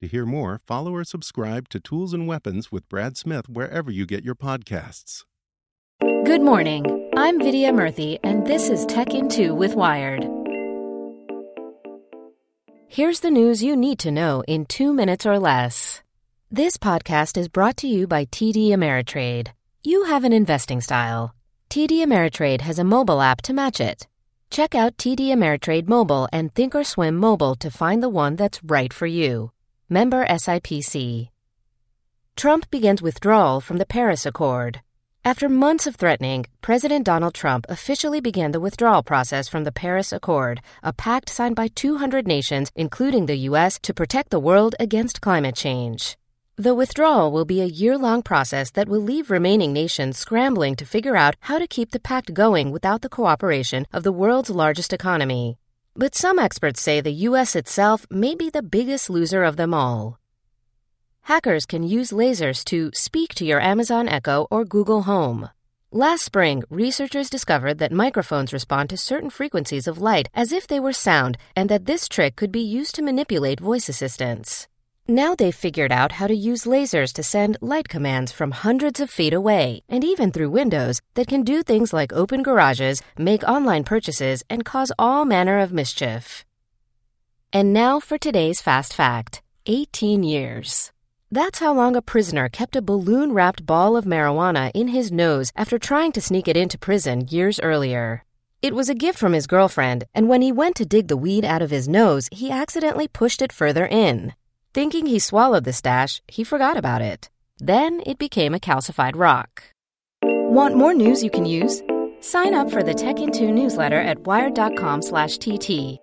To hear more, follow or subscribe to Tools and Weapons with Brad Smith wherever you get your podcasts. Good morning. I'm Vidya Murthy, and this is Tech in 2 with Wired. Here's the news you need to know in two minutes or less. This podcast is brought to you by TD Ameritrade. You have an investing style. TD Ameritrade has a mobile app to match it. Check out TD Ameritrade Mobile and Thinkorswim Mobile to find the one that's right for you. Member SIPC. Trump begins withdrawal from the Paris Accord. After months of threatening, President Donald Trump officially began the withdrawal process from the Paris Accord, a pact signed by 200 nations, including the U.S., to protect the world against climate change. The withdrawal will be a year long process that will leave remaining nations scrambling to figure out how to keep the pact going without the cooperation of the world's largest economy. But some experts say the U.S. itself may be the biggest loser of them all. Hackers can use lasers to speak to your Amazon Echo or Google Home. Last spring, researchers discovered that microphones respond to certain frequencies of light as if they were sound, and that this trick could be used to manipulate voice assistants. Now they've figured out how to use lasers to send light commands from hundreds of feet away, and even through windows, that can do things like open garages, make online purchases, and cause all manner of mischief. And now for today's fast fact 18 years. That's how long a prisoner kept a balloon wrapped ball of marijuana in his nose after trying to sneak it into prison years earlier. It was a gift from his girlfriend, and when he went to dig the weed out of his nose, he accidentally pushed it further in. Thinking he swallowed the stash, he forgot about it. Then it became a calcified rock. Want more news you can use? Sign up for the Tech in 2 newsletter at wired.com/tt.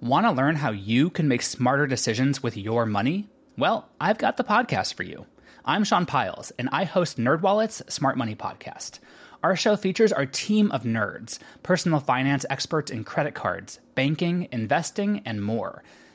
Want to learn how you can make smarter decisions with your money? Well, I've got the podcast for you. I'm Sean Pyles, and I host NerdWallet's Smart Money Podcast. Our show features our team of nerds, personal finance experts in credit cards, banking, investing, and more.